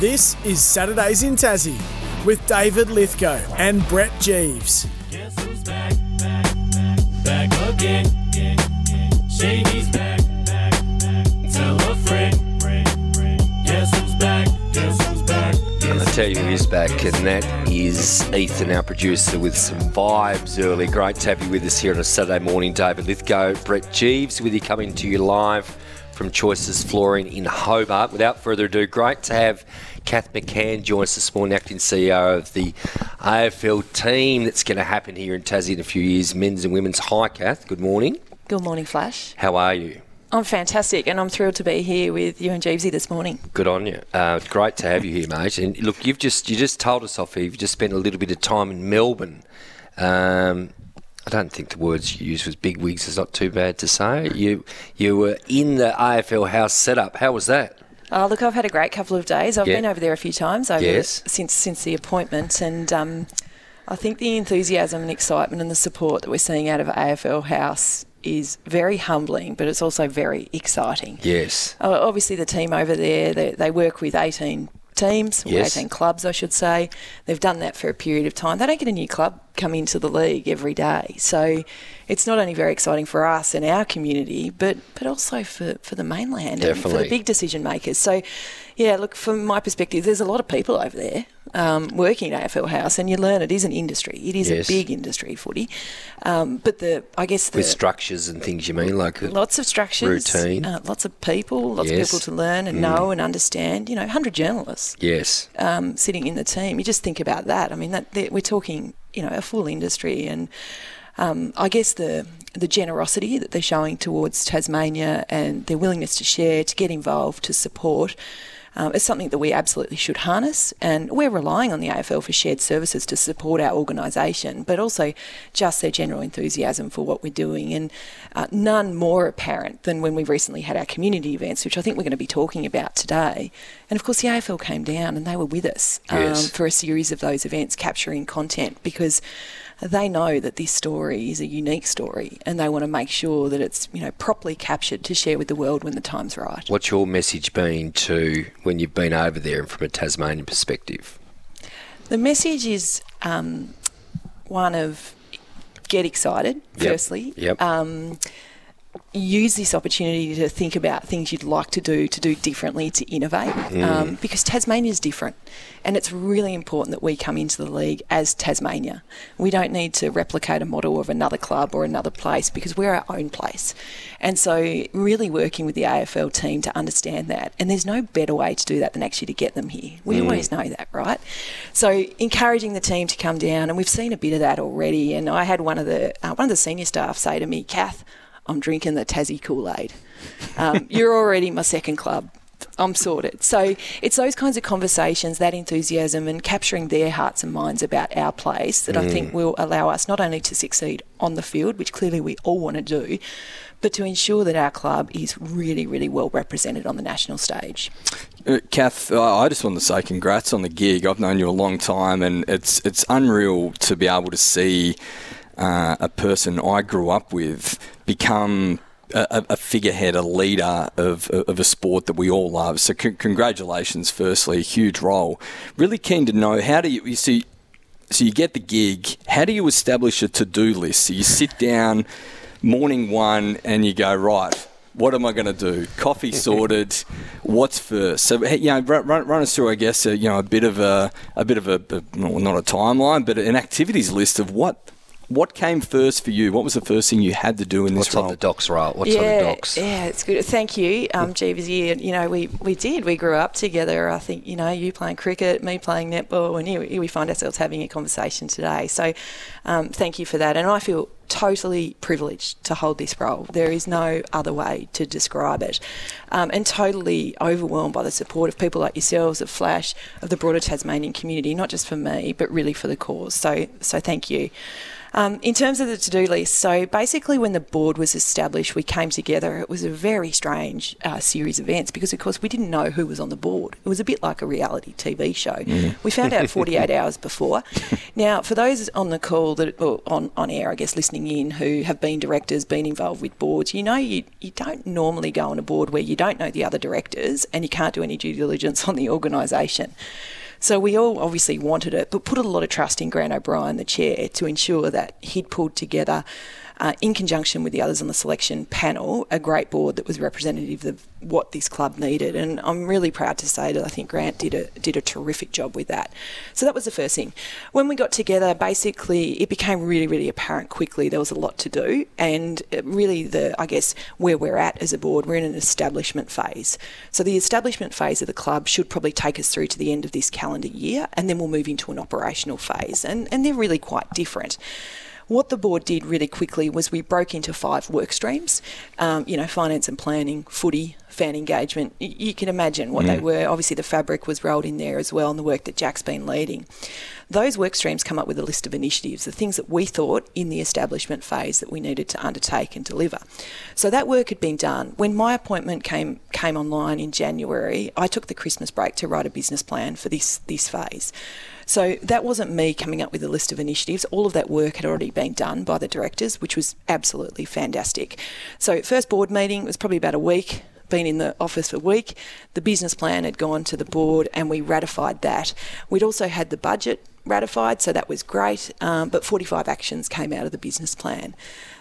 This is Saturdays in Tassie with David Lithgow and Brett Jeeves. Guess who's back, back, back, back again? Shady's back, back, back. Tell a friend, friend, friend. Guess who's back? Guess who's back? And I tell you who is back, and that is Ethan, our producer, with some vibes early. Great to have you with us here on a Saturday morning. David Lithgow, Brett Jeeves, with you coming to you live from Choices Flooring in Hobart. Without further ado, great to have Kath McCann join us this morning, acting CEO of the AFL team that's going to happen here in Tassie in a few years, men's and women's. Hi, Kath. Good morning. Good morning, Flash. How are you? I'm fantastic, and I'm thrilled to be here with you and Jeevesy this morning. Good on you. Uh, great to have you here, mate. And look, you've just you just told us off here. You've just spent a little bit of time in Melbourne. Um, I don't think the words you used was big wigs. Is not too bad to say. You you were in the AFL house setup. How was that? Oh, look, I've had a great couple of days. I've Yeah. been over there a few times over Yes. since since the appointment, and um, I think the enthusiasm and excitement and the support that we're seeing out of AFL House is very humbling, but it's also very exciting. Yes. Uh, obviously, the team over there, they, they work with 18 teams, Yes. 18 clubs, I should say. They've done that for a period of time. They don't get a new club come into the league every day. So it's not only very exciting for us and our community, but, but also for, for the mainland and for the big decision makers. So, yeah, look, from my perspective, there's a lot of people over there um, working at AFL House, and you learn it is an industry. It is Yes. a big industry, footy. Um, but the, I guess the With structures and things, you mean like lots of structures, Routine. uh, lots of people, lots Yes. Mm. of people to learn and know and understand. You know, 100 journalists yes, um, sitting in the team. You just think about that. I mean, that that- we're talking, you know, a full industry, and um, I guess the the generosity that they're showing towards Tasmania and their willingness to share, to get involved, to support. Um, is something that we absolutely should harness, and we're relying on the AFL for shared services to support our organisation, but also just their general enthusiasm for what we're doing, and uh, none more apparent than when we recently had our community events, which I think we're going to be talking about today. And of course, the AFL came down and they were with us um, Yes. for a series of those events, capturing content because they know that this story is a unique story, and they want to make sure that it's you know properly captured to share with the world when the time's right. what's your message been to when you've been over there and from a Tasmanian perspective? The message is um, one of get excited, Yep. firstly. Yep. Um, use this opportunity to think about things you'd like to do, to do differently, to innovate, Mm. um, because Tasmania is different. And it's really important that we come into the league as Tasmania. We don't need to replicate a model of another club or another place because we're our own place. And so, really working with the AFL team to understand that. And there's no better way to do that than actually to get them here. We always know that, right? So, encouraging the team to come down, and we've seen a bit of that already. And I had one of the uh, one of the senior staff say to me, "Kath, I'm drinking the Tassie Kool Aid. Um, you're already my second club. I'm sorted. So it's those kinds of conversations, that enthusiasm, and capturing their hearts and minds about our place that I think will allow us not only to succeed on the field, which clearly we all want to do, but to ensure that our club is really, really well represented on the national stage. Uh, Kath, uh, I just want to say congrats on the gig. I've known you a long time, and it's it's unreal to be able to see uh, a person I grew up with become a, a- figurehead, a leader of, of a sport that we all love. So, c- congratulations, firstly, huge role. Really keen to know how do you, you see. So you get the gig. How do you establish a to-do list? So you sit down, morning one, and you go right. What am I going to do? Coffee sorted. What's first? So you know, run, run, run us through, I guess, a, you know, a bit of a, a bit of a, a well, not a timeline, but an activities list of what, what came first for you. What was the first thing you had to do in this What's role? on the docs, right? What's yeah, on the docs? Yeah, it's good. Thank you, um, Jeevesy. You know, we, we did. We grew up together. I think, you know, you playing cricket, me playing netball, and here, here we find ourselves having a conversation today. So um, thank you for that. And I feel totally privileged to hold this role. There is no other way to describe it. Um, and totally overwhelmed by the support of people like yourselves, of Flash, of the broader Tasmanian community, not just for me, but really for the cause. So, so thank you. Um, in terms of the to do list, so basically, when the board was established, we came together. It was a very strange uh, series of events because, of course, we didn't know who was on the board. It was a bit like a reality TV show. We found out 48 hours before. Now, for those on the call that or on on air, I guess listening in, who have been directors, been involved with boards, you know, you you don't normally go on a board where you don't know the other directors and you can't do any due diligence on the organisation. So we all obviously wanted it, but put a lot of trust in Grant O'Brien, the chair, to ensure that he'd pulled together, uh, in conjunction with the others on the selection panel, a great board that was representative of what this club needed. And I'm really proud to say that I think Grant did a did a terrific job with that. So that was the first thing. When we got together, basically it became really really apparent quickly there was a lot to do, and really the I guess where we're at as a board, we're in an establishment phase. So the establishment phase of the club should probably take us through to the end of this calendar year, and then we'll move into an operational phase, and and they're really quite different. What the board did really quickly was we broke into five work streams, um, you know, finance and planning, footy, fan engagement. You can imagine what they mm. were. Obviously, the fabric was rolled in there as well, and the work that Jack's been leading. Those work streams come up with a list of initiatives, the things that we thought in the establishment phase that we needed to undertake and deliver. So that work had been done. When my appointment came came online in January, I took the Christmas break to write a business plan for this this phase. So that wasn't me coming up with a list of initiatives. All of that work had already been done by the directors, which was absolutely fantastic. So first board meeting was probably about a week. Been in the office for a week. The business plan had gone to the board, and we ratified that. We'd also had the budget ratified, so that was great. Um, but 45 actions came out of the business plan.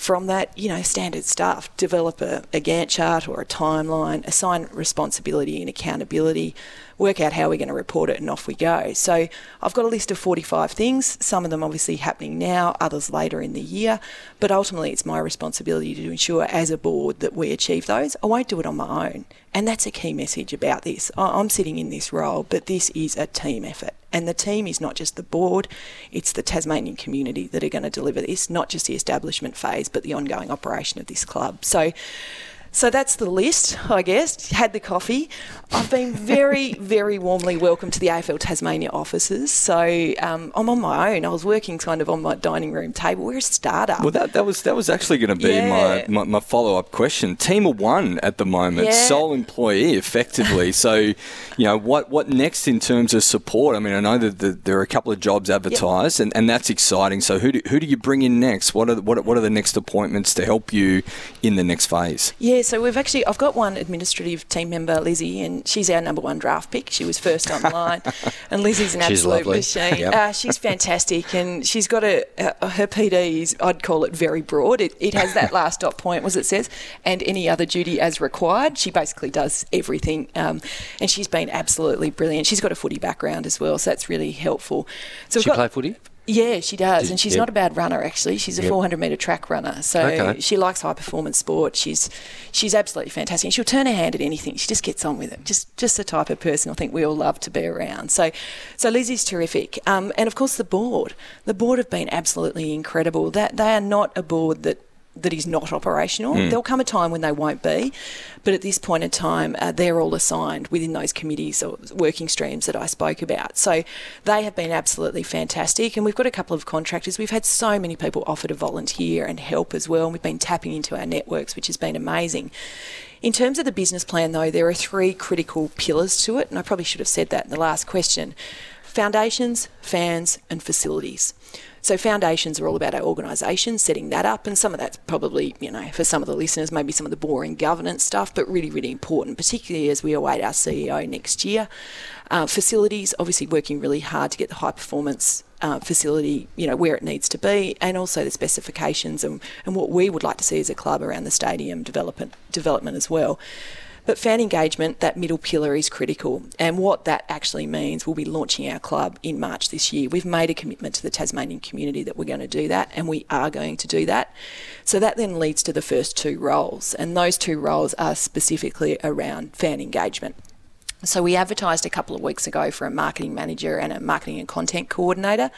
From that, you know, standard stuff develop a, a Gantt chart or a timeline, assign responsibility and accountability, work out how we're going to report it, and off we go. So I've got a list of 45 things, some of them obviously happening now, others later in the year. But ultimately, it's my responsibility to ensure as a board that we achieve those. I won't do it on my own. And that's a key message about this. I'm sitting in this role, but this is a team effort. And the team is not just the board, it's the Tasmanian community that are going to deliver this, not just the establishment phase, but the ongoing operation of this club. So, so that's the list, I guess. Had the coffee. I've been very, very warmly welcomed to the AFL Tasmania offices. So um, I'm on my own. I was working kind of on my dining room table. We're a startup. Well, that, that was that was actually going to be Yeah. my, my, my follow up question. Team of one at the moment, Yeah. sole employee, effectively. so, you know, what what next in terms of support? I mean, I know that the, there are a couple of jobs advertised, and, and that's exciting. So, who do, who do you bring in next? What are the, what what are the next appointments to help you in the next phase? Yeah, so we've actually I've got one administrative team member, Lizzie, and she's our number one draft pick. She was first on the line, and Lizzie's an She's absolute lovely. machine. Yep. Uh, she's fantastic, and she's got a, a her PD is I'd call it very broad. It, it has that last dot point, was it says, and any other duty as required. She basically does everything, um, and she's been absolutely brilliant. She's got a footy background as well, so that's really helpful. So we've She got- play footy? Yeah, she does, Did- and she's not a bad runner actually. She's a Yep. 400 meter track runner, so Okay. she likes high performance sport. She's she's absolutely fantastic. And she'll turn her hand at anything. She just gets on with it. Just just the type of person I think we all love to be around. So so Lizzie's terrific, um, and of course the board. The board have been absolutely incredible. That they are not a board that that is not operational. There'll come a time when they won't be, but at this point in time, uh, they're all assigned within those committees or working streams that I spoke about. So they have been absolutely fantastic, and we've got a couple of contractors. We've had so many people offer to volunteer and help as well, and we've been tapping into our networks, which has been amazing. In terms of the business plan, though, there are three critical pillars to it, and I probably should have said that in the last question foundations, fans, and facilities. So foundations are all about our organisation, setting that up, and some of that's probably, you know, for some of the listeners, maybe some of the boring governance stuff, but really, really important, particularly as we await our CEO next year. Uh, facilities, obviously working really hard to get the high performance uh, facility, you know, where it needs to be, and also the specifications and, and what we would like to see as a club around the stadium development development as well. But fan engagement, that middle pillar is critical. And what that actually means, we'll be launching our club in March this year. We've made a commitment to the Tasmanian community that we're going to do that, and we are going to do that. So that then leads to the first two roles. And those two roles are specifically around fan engagement. So we advertised a couple of weeks ago for a marketing manager and a marketing and content coordinator.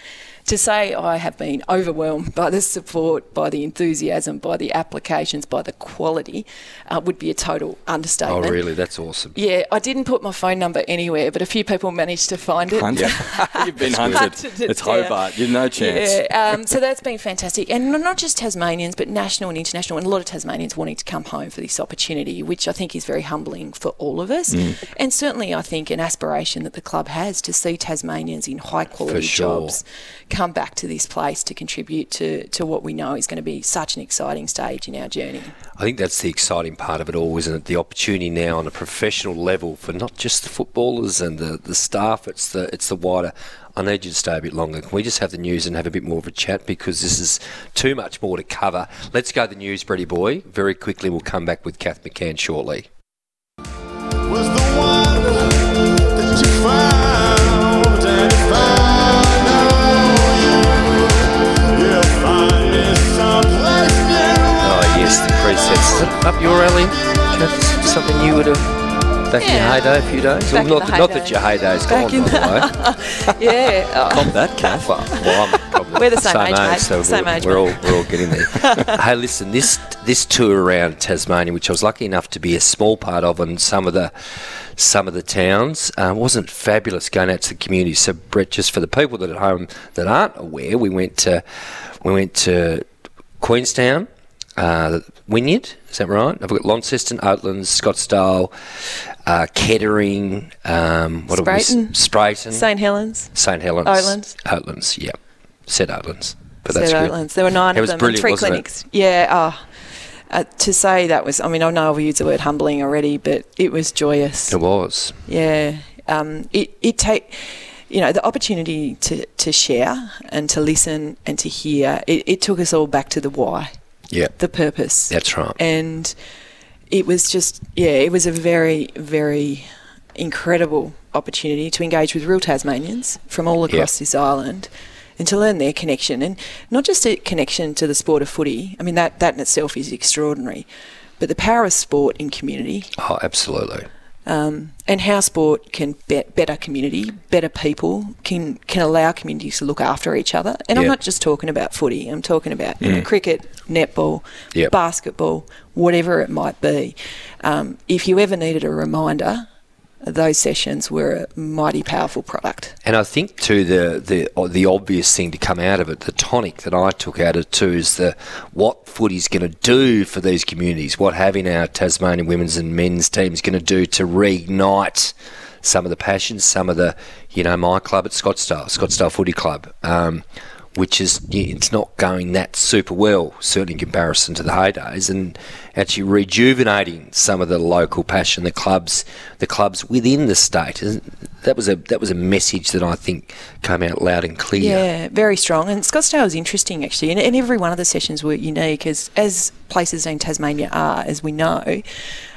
To say I have been overwhelmed by the support, by the enthusiasm, by the applications, by the quality uh, would be a total understatement. Oh, really? That's awesome. Yeah, I didn't put my phone number anywhere, but a few people managed to find it. Hunted. You've been hunted. Hunted It's. Hobart. You've no chance. Yeah, um, so that's been fantastic. And not just Tasmanians, but national and international, and a lot of Tasmanians wanting to come home for this opportunity, which I think is very humbling for all of us. Mm. And certainly, I think, an aspiration that the club has to see Tasmanians in high quality sure. jobs come back to this place to contribute to, to what we know is going to be such an exciting stage in our journey. I think that's the exciting part of it all, isn't it? The opportunity now on a professional level for not just the footballers and the, the staff, it's the it's the wider. I need you to stay a bit longer. Can we just have the news and have a bit more of a chat because this is too much more to cover. Let's go to the news, Brady boy. Very quickly, we'll come back with Kath McCann shortly. The. Is that up your alley? Something you would have back in your Yeah. heyday a few days? Well, not, not that your heydays gone, Back in by the way. yeah. oh, Not that, Kath. Well, well, We're the same age, mate. so Same we're, age, we're all we're all getting there. hey, listen, this this tour around Tasmania, which I was lucky enough to be a small part of, in some of the some of the towns, uh, wasn't fabulous going out to the community. So, Brett, just for the people that at home that aren't aware, we went to we went to Queenstown. Uh, Wynyard, is that right? I've got Launceston, Oatlands, Scottsdale, uh, Kettering, um, what have we- Spreyton. Spreyton, St Helens. St Helens. Oatlands. Oatlands, yeah. Said Oatlands. But Said that's good. Oatlands. There were nine It of them and brilliant, three wasn't it? clinics. Yeah. Oh, uh, to say that was, I mean, I know I've used the word humbling already, but it was joyous. It was. Yeah. Um, it it take you know the opportunity to, to share and to listen and to hear. It, it took us all back to the why, Yeah. the purpose. That's right. And it was just yeah, it was a very very incredible opportunity to engage with real Tasmanians from all across this island. And to learn their connection, and not just a connection to the sport of footy. I mean, that, that in itself is extraordinary. But the power of sport in community, Oh, absolutely. Um, and how sport can be- better community, better people, can can allow communities to look after each other. And I'm not just talking about footy. I'm talking about you know, cricket, netball, Yep. basketball, whatever it might be. Um, if you ever needed a reminder, those sessions were a mighty powerful product. And I think too the the the obvious thing to come out of it, the tonic that I took out of it too, is the what footy's going to do for these communities. What having our Tasmanian women's and men's teams going to do to reignite some of the passions, some of the you know my club at Scottsdale, Scottsdale Footy Club. Um, which is it's not going that super well, certainly in comparison to the heydays, and actually rejuvenating some of the local passion, the clubs, the clubs within the state. And That was a that was a message that I think came out loud and clear. Yeah, very strong. And Scottsdale was interesting actually, and, and every one of the sessions were unique, as as places in Tasmania are, as we know.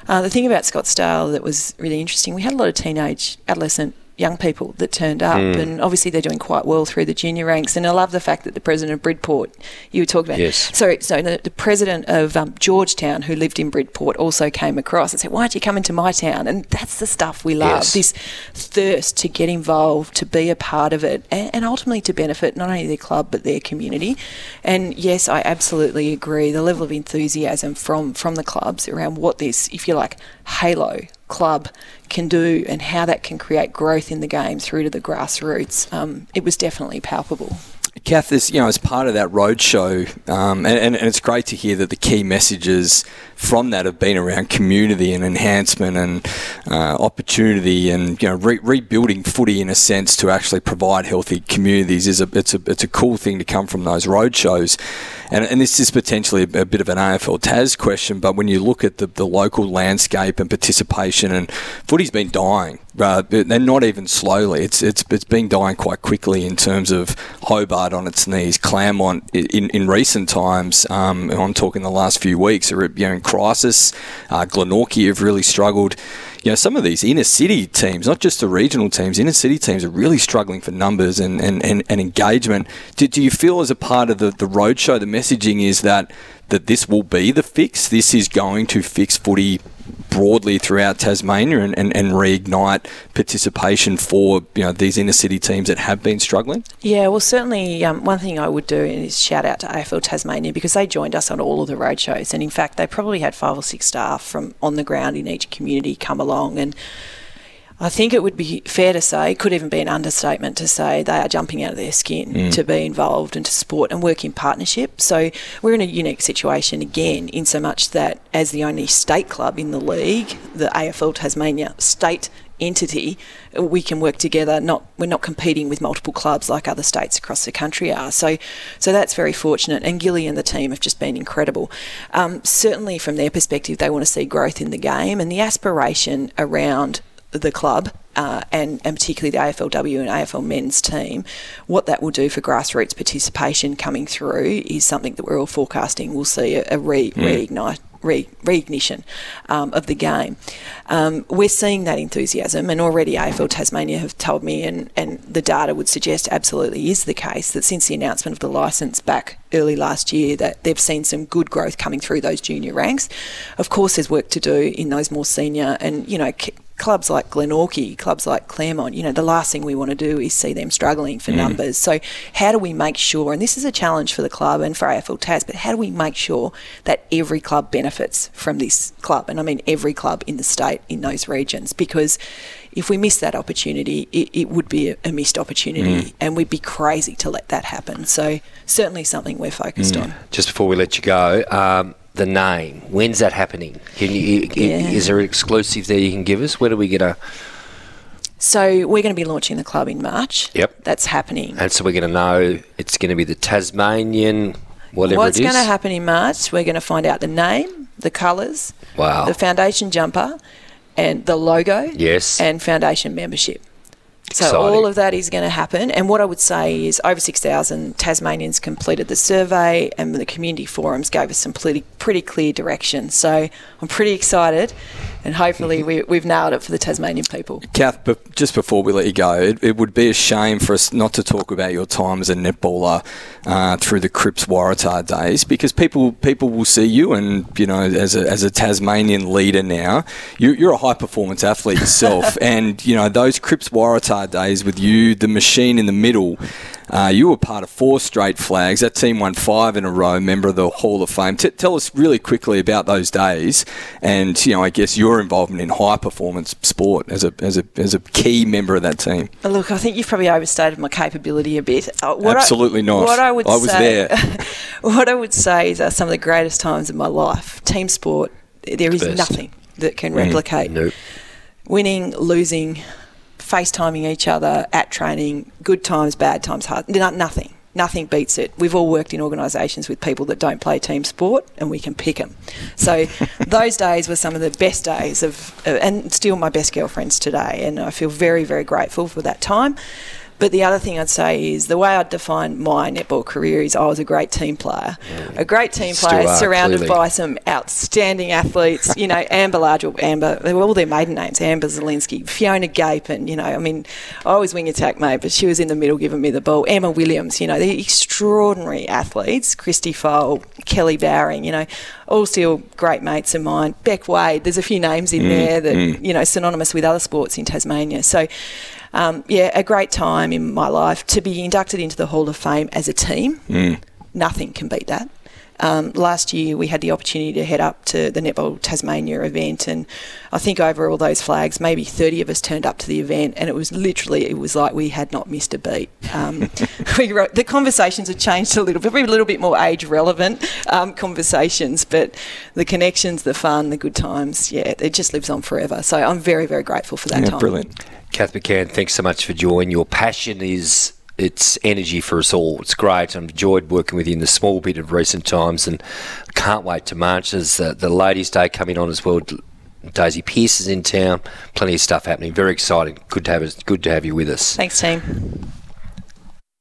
Uh, the thing about Scottsdale that was really interesting, we had a lot of teenage, adolescent. Young people that turned up, Hmm. and obviously they're doing quite well through the junior ranks. And I love the fact that the president of Bridport, you were talking about, Yes. so so the, the president of um, George Town, who lived in Bridport, also came across and said, "Why don't you come into my town?" And that's the stuff we love. Yes. This thirst to get involved, to be a part of it, and, and ultimately to benefit not only their club but their community. And yes, I absolutely agree. The level of enthusiasm from from the clubs around what this, if you like, halo club can do and how that can create growth in the game through to the grassroots. Um, it was definitely palpable. Kath, this, you know, as part of that roadshow, um, and, and, and it's great to hear that the key messages from that have been around community and enhancement and uh, opportunity and you know re- rebuilding footy in a sense to actually provide healthy communities is a it's a it's a cool thing to come from those roadshows, and and this is potentially a, a bit of an AFL Tas question, but when you look at the, the local landscape and participation, and footy's been dying, uh, and not even slowly. It's it's it's been dying quite quickly in terms of Hobart on its knees, Claremont in, in recent times. Um, I'm talking the last few weeks are you know in crisis. Uh, Glenorchy have really struggled. You know, some of these inner city teams, not just the regional teams, inner city teams are really struggling for numbers and, and, and, and engagement. Do, do you feel as a part of the, the roadshow, the messaging is that that this will be the fix. This is going to fix footy broadly throughout Tasmania and, and, and reignite participation for you know these inner city teams that have been struggling? Yeah, well, certainly um, one thing I would do is shout out to AFL Tasmania because they joined us on all of the roadshows, and in fact, they probably had five or six staff from on the ground in each community come along and. I think it would be fair to say, could even be an understatement to say they are jumping out of their skin to be involved and to support and work in partnership. So we're in a unique situation again, in so much that as the only state club in the league, the AFL Tasmania state entity, we can work together. Not we're not competing with multiple clubs like other states across the country are. So, so that's very fortunate. And Gilly and the team have just been incredible. Um, certainly, from their perspective, they want to see growth in the game and the aspiration around the club. Uh, and, and particularly the AFLW and AFL men's team, what that will do for grassroots participation coming through is something that we're all forecasting. We'll see a, a re, reignite re- reignition um, of the game. Um, we're seeing that enthusiasm, and already AFL Tasmania have told me, and, and the data would suggest absolutely is the case, that since the announcement of the licence back early last year, that they've seen some good growth coming through those junior ranks. Of course, there's work to do in those more senior and, you know, c- clubs like Glenorchy, clubs like Claremont, you know, the last thing we want to do is see them struggling for mm. numbers. So, how do we make sure, and this is a challenge for the club and for AFL Tas, but how do we make sure that every club benefits from this club? And I mean every club in the state in those regions, because if we miss that opportunity, it, it would be a, a missed opportunity, mm. and we'd be crazy to let that happen. So, certainly something we're focused mm. on. Just before we let you go, um, the name. When's that happening? Can you? Yeah. Is there an exclusive there you can give us? Where do we get a? So, we're going to be launching the club in March. Yep. That's happening. And so we're going to know it's going to be the Tasmanian, whatever What's it is. going to happen in March? We're going to find out the name, the colours, Wow. the foundation jumper, and the logo. Yes. And foundation membership. So Exciting. all of that is going to happen. And what I would say is over 6,000 Tasmanians completed the survey and the community forums gave us some pretty, pretty clear direction. So I'm pretty excited and hopefully we, we've nailed it for the Tasmanian people. Kath, but just before we let you go, it, it would be a shame for us not to talk about your time as a netballer uh, through the Cripps Waratah days because people people will see you and you know as a, as a Tasmanian leader now, you, you're a high performance athlete yourself, and you know those Cripps Waratah days with you, the machine in the middle. Uh, you were part of four straight flags. That team won five in a row, member of the Hall of Fame. T- tell us really quickly about those days, and you know, I guess your involvement in high performance sport as a as a as a key member of that team. Look, I think you've probably overstated my capability a bit. Uh, what Absolutely I, not. What I would I was say, there. what I would say is uh, some of the greatest times of my life. Team sport, there is Best. nothing that Mm. can replicate Nope. winning, losing, FaceTiming each other at training, good times, bad times, hard. No, nothing. Nothing beats it. We've all worked in organisations with people that don't play team sport, and we can pick them. So those days were some of the best days of, uh, and still my best girlfriends today. And I feel very, very grateful for that time. But the other thing I'd say is the way I'd define my netball career is I was a great team player. A great team Still player are, surrounded clearly. by some outstanding athletes. You know, Amber Large, or Amber, they were all their maiden names, Amber Zielinski, Fiona Gape, and, you know, I mean, I always wing attack, mate, but she was in the middle giving me the ball. Emma Williams, you know, they're extraordinary athletes. Christy Fole, Kelly Bowring, you know, all still great mates of mine. Beck Wade, there's a few names in mm, there that, mm. you know, synonymous with other sports in Tasmania. So, um, yeah, a great time in my life to be inducted into the Hall of Fame as a team. Nothing can beat that. Um, last year, we had the opportunity to head up to the Netball Tasmania event, and I think over all those flags, maybe 30 of us turned up to the event, and it was literally, it was like we had not missed a beat. Um, we wrote, the conversations have changed a little bit, a little bit more age relevant um, conversations, but the connections, the fun, the good times, yeah, it just lives on forever. So I'm very, very grateful for that Yeah, time. brilliant. Kath McCann, thanks so much for joining. Your passion is it's energy for us all. It's great. I've enjoyed working with you in the small bit of recent times, and can't wait to March. There's the, the Ladies' Day coming on as well. Daisy Pearce is in town. Plenty of stuff happening. Very exciting. Good to have us. Good to have you with us. Thanks, team.